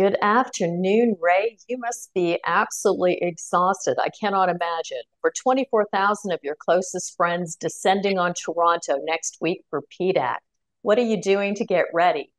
Good afternoon, Ray. You must be absolutely exhausted. I cannot imagine. For 24,000 of your closest friends descending on Toronto next week for PDAC, what are you doing to get ready?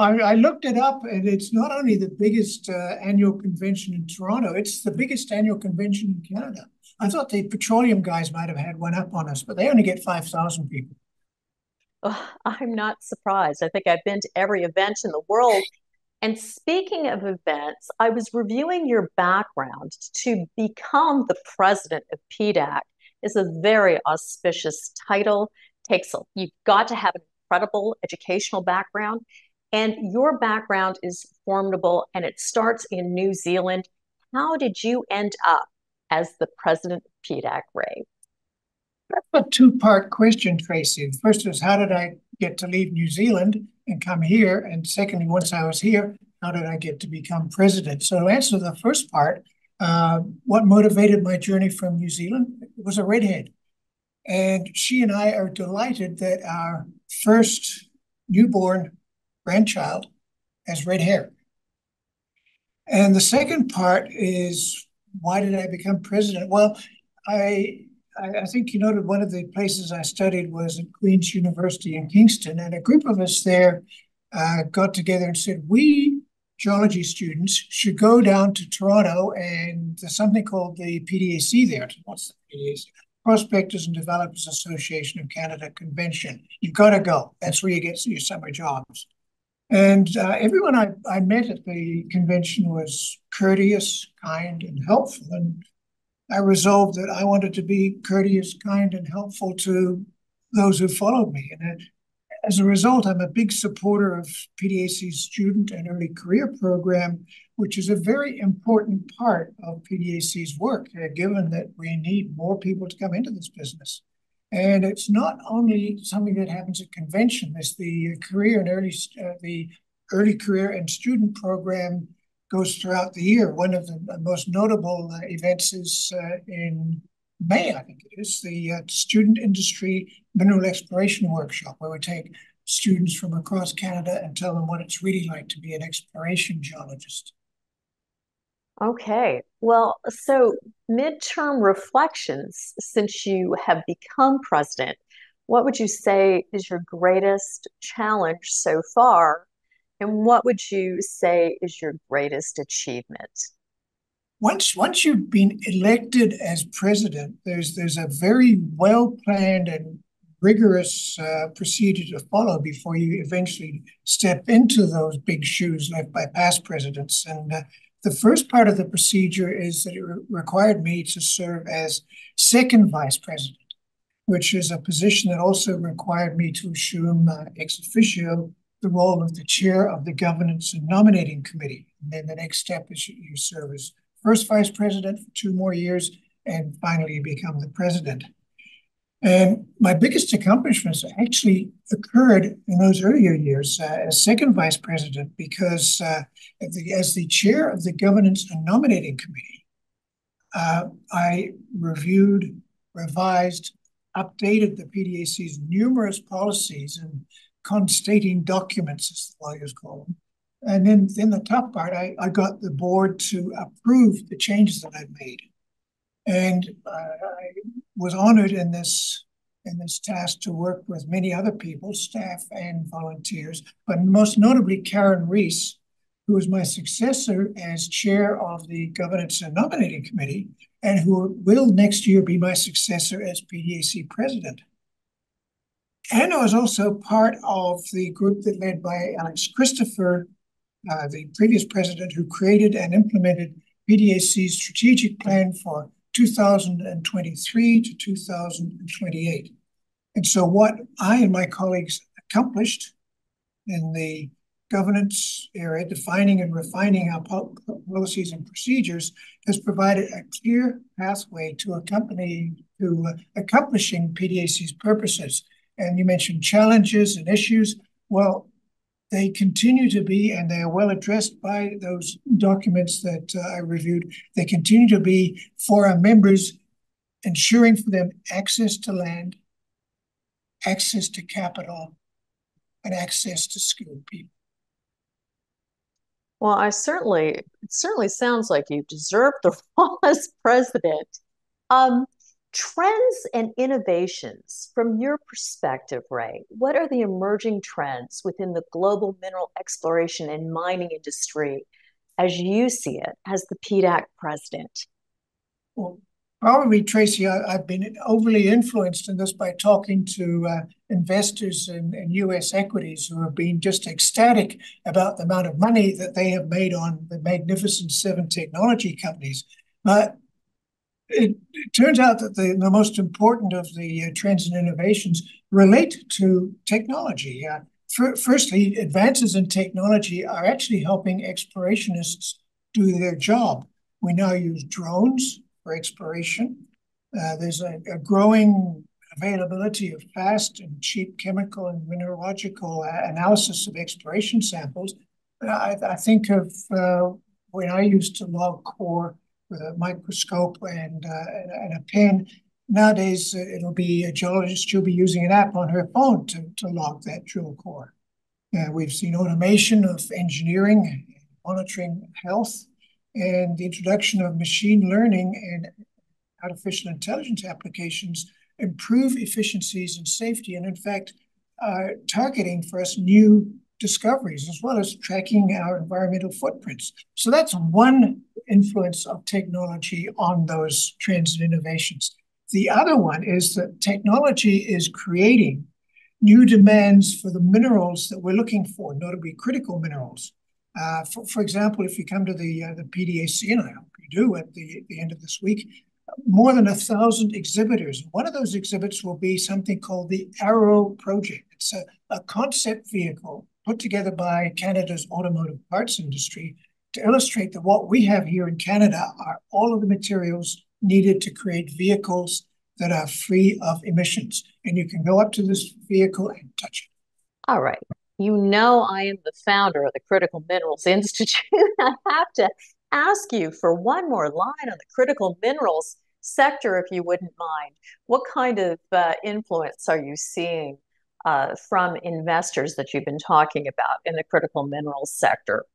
I, I looked it up, and it's not only the biggest uh, annual convention in Toronto, it's the biggest annual convention in Canada. I thought the petroleum guys might have had one up on us, but they only get 5,000 people. Oh, I'm not surprised. I think I've been to every event in the world and speaking of events, I was reviewing your background. To become the president of PDAC is a very auspicious title. Takes a, you've got to have an incredible educational background, and your background is formidable, and it starts in New Zealand. How did you end up as the president of PDAC, Ray? That's a two-part question, Tracy. First is how did I get to leave New Zealand? and come here? And secondly, once I was here, how did I get to become president? So to answer the first part, uh, what motivated my journey from New Zealand was a redhead. And she and I are delighted that our first newborn grandchild has red hair. And the second part is why did I become president? Well, I I, think you noted one of the places I studied was at Queen's University in Kingston, and a group of us there uh, got together and said, we geology students should go down to Toronto and there's something called the PDAC there. What's the PDAC? Prospectors and Developers Association of Canada Convention. You've got to go. That's where you get your summer jobs. And uh, everyone I, I met at the convention was courteous, kind, and helpful. And I resolved that I wanted to be courteous, kind, and helpful to those who followed me. And as a result, I'm a big supporter of PDAC's student and early career program, which is a very important part of PDAC's work, given that we need more people to come into this business. And it's not only something that happens at convention. It's the career and early uh, the early career and student program goes throughout the year. One of the most notable uh, events is uh, in May, I think it is, the uh, Student Industry Mineral Exploration Workshop, where we take students from across Canada and tell them what it's really like to be an exploration geologist. Okay. Well, so midterm reflections, since you have become president, what would you say is your greatest challenge so far and what would you say is your greatest achievement? Once once you've been elected as president, there's there's a very well planned and rigorous uh, procedure to follow before you eventually step into those big shoes left by past presidents. And uh, the first part of the procedure is that it re- required me to serve as second vice president, which is a position that also required me to assume uh, ex officio the role of the chair of the governance and nominating committee. And then the next step is you, you serve as first vice president for two more years and finally you become the president. And my biggest accomplishments actually occurred in those earlier years uh, as second vice president because uh, as, the, as, the, chair of the governance and nominating committee, uh, I reviewed, revised, updated the PDAC's numerous policies and constating documents, as the lawyers call them. And then, then the tough part, I, I got the board to approve the changes that I've made. And uh, I was honored in this in this task to work with many other people, staff and volunteers, but most notably Karen Rees, who is my successor as chair of the Governance and Nominating Committee, and who will next year be my successor as PDAC president. And I was also part of the group that led by Alex Christopher, uh, the previous president who created and implemented PDAC's strategic plan for 2023 to 2028. And so what I and my colleagues accomplished in the governance area, defining and refining our policies and procedures, has provided a clear pathway to accompany to accomplishing PDAC's purposes and you mentioned challenges and issues. Well, they continue to be, and they are well addressed by those documents that uh, I reviewed. They continue to be for our members, ensuring for them access to land, access to capital, and access to skilled people. Well, I certainly, it certainly sounds like you deserve the role as president. Um, trends and innovations from your perspective, Ray, what are the emerging trends within the global mineral exploration and mining industry as you see it as the PDAC president? Well, Probably, Tracy, I, have been overly influenced in this by talking to uh, investors in, in, US equities who have been just ecstatic about the amount of money that they have made on the Magnificent Seven technology companies. But it, it turns out that the, the, most important of the uh, trends and innovations relate to technology. Uh, firstly, advances in technology are actually helping explorationists do their job. We now use drones for exploration. Uh, there's a, a, growing availability of fast and cheap chemical and mineralogical uh, analysis of exploration samples. I, I think of uh, when I used to log core with a microscope and, uh, and a pen. Nowadays, uh, it'll be a geologist, she'll be using an app on her phone to, to log that drill core. Uh, we've seen automation of engineering, monitoring health, and the introduction of machine learning and artificial intelligence applications improve efficiencies and safety, and in fact, are targeting for us new discoveries as well as tracking our environmental footprints. So that's one influence of technology on those trends and innovations. The other one is that technology is creating new demands for the minerals that we're looking for, notably critical minerals. Uh, for, for, example, if you come to the uh, the PDAC, and I hope you do at the, the end of this week, more than a thousand exhibitors. One of those exhibits will be something called the Arrow Project. It's a, a concept vehicle put together by Canada's automotive parts industry to illustrate that what we have here in Canada are all of the materials needed to create vehicles that are free of emissions. And you can go up to this vehicle and touch it. All right you know I am the founder of the Critical Minerals Institute. I have to ask you for one more line on the critical minerals sector, if you wouldn't mind. What kind of uh, influence are you seeing uh, from investors that you've been talking about in the critical minerals sector?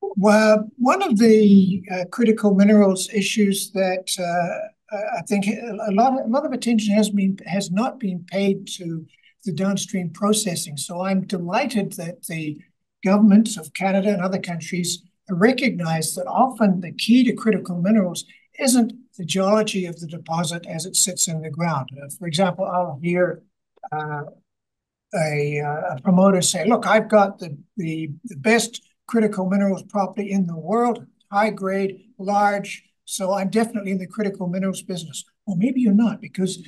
Well, one of the uh, critical minerals issues that uh, I think a lot, of, a lot of attention has been has not been paid to the downstream processing. So I'm delighted that the governments of Canada and other countries recognize that often the key to critical minerals isn't the geology of the deposit as it sits in the ground. Uh, for example, I'll hear a, uh, a, promoter say, look, I've got the, the, the best critical minerals property in the world, high grade, large, so I'm definitely in the critical minerals business. Well, maybe you're not, because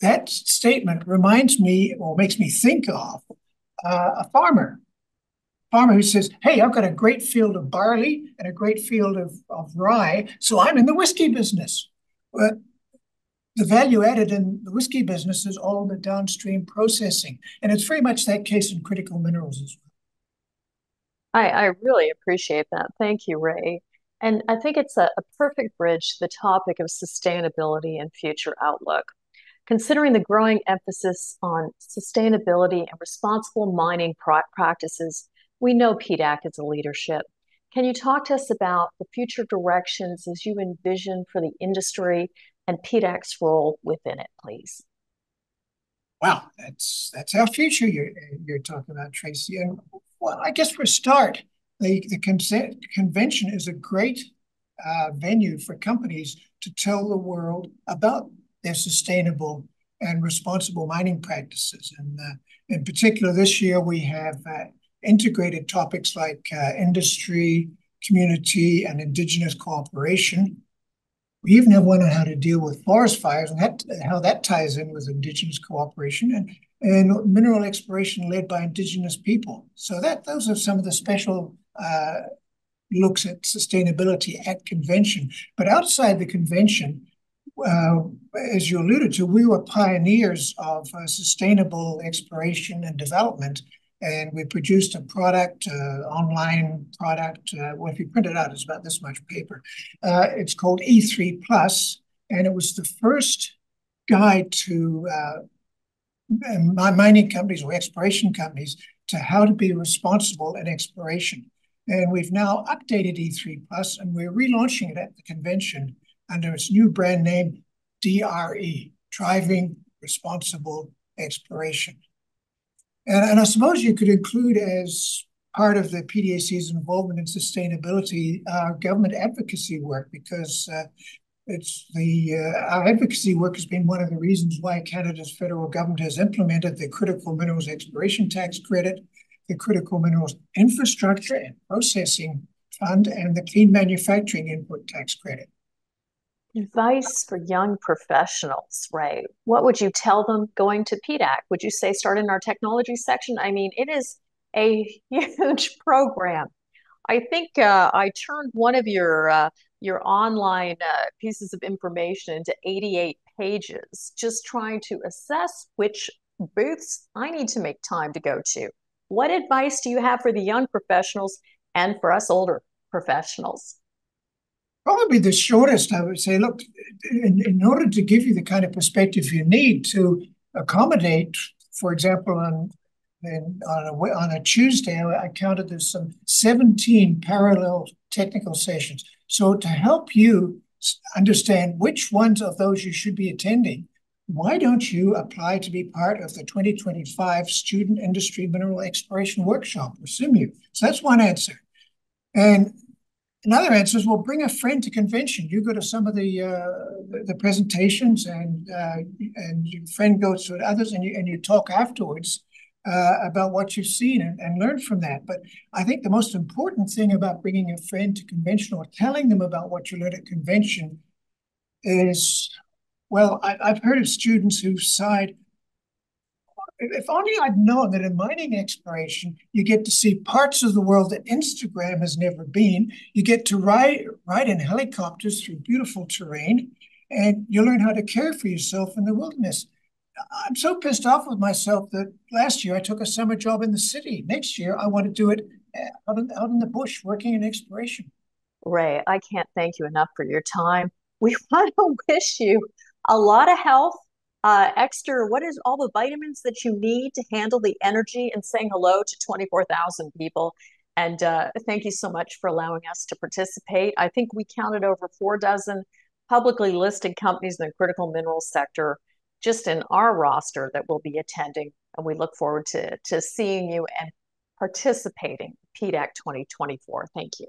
that statement reminds me or makes me think of uh, a farmer. Farmer who says, Hey, I've got a great field of barley and a great field of, of rye, so I'm in the whiskey business. But the value added in the whiskey business is all the downstream processing. And it's very much that case in critical minerals as well. I, I really appreciate that. Thank you, Ray. And I think it's a, a perfect bridge to the topic of sustainability and future outlook. Considering the growing emphasis on sustainability and responsible mining practices, we know PDAC is a leadership. Can you talk to us about the future directions as you envision for the industry and PDAC's role within it, please? Wow, that's that's our future you're you're talking about, Tracy. And well, I guess for start, the the consent, convention is a great uh, venue for companies to tell the world about their sustainable and responsible mining practices. And uh, in particular, this year we have uh, integrated topics like uh, industry, community, and indigenous cooperation. We even have one on how to deal with forest fires and that, how that ties in with indigenous cooperation and, and mineral exploration led by indigenous people. So that those are some of the special uh, looks at sustainability at convention. But outside the convention, uh, as you alluded to, we were pioneers of uh, sustainable exploration and development. And we produced a product, uh, online product. Uh, well, if you print it out, it's about this much paper. Uh, it's called E3 Plus, and it was the first guide to uh, mining companies or exploration companies to how to be responsible in exploration. And we've now updated E3 Plus, and we're relaunching it at the convention under its new brand name, DRE, Driving Responsible Exploration. And, and I suppose you could include as part of the PDAC's involvement in sustainability uh, government advocacy work because uh, it's the uh, our advocacy work has been one of the reasons why Canada's federal government has implemented the critical minerals exploration tax credit, the critical minerals infrastructure and processing fund, and the clean manufacturing input tax credit. Advice for young professionals, right? What would you tell them going to PDAC? Would you say start in our technology section? I mean, it is a huge program. I think uh, I turned one of your uh, your online uh, pieces of information into 88 pages, just trying to assess which booths I need to make time to go to. What advice do you have for the young professionals and for us older professionals? Probably the shortest, I would say. Look, in, in order to give you the kind of perspective you need to accommodate, for example, on on a, on a Tuesday, I counted there's some 17 parallel technical sessions. So to help you understand which ones of those you should be attending, why don't you apply to be part of the 2025 Student Industry Mineral Exploration Workshop, or S-IMEW? So that's one answer. And another answer is, well, bring a friend to convention. You go to some of the uh, the, presentations, and uh, and your friend goes to others, and you and you talk afterwards uh, about what you've seen and, and learn from that. But I think the most important thing about bringing a friend to convention or telling them about what you learned at convention is, well, I, I've heard of students who've sighed, if only I'd known that in mining exploration, you get to see parts of the world that Instagram has never been. You get to ride, ride in helicopters through beautiful terrain, and you learn how to care for yourself in the wilderness. I'm so pissed off with myself that last year I took a summer job in the city. Next year I want to do it eh, out in, out in the bush working in exploration. Ray, I can't thank you enough for your time. We want to wish you a lot of health, uh, extra, what is all the vitamins that you need to handle the energy and saying hello to 24,000 people. And uh, thank you so much for allowing us to participate. I think we counted over four dozen publicly listed companies in the critical minerals sector just in our roster that will be attending. And we look forward to, to seeing you and participating PDAC 2024. Thank you.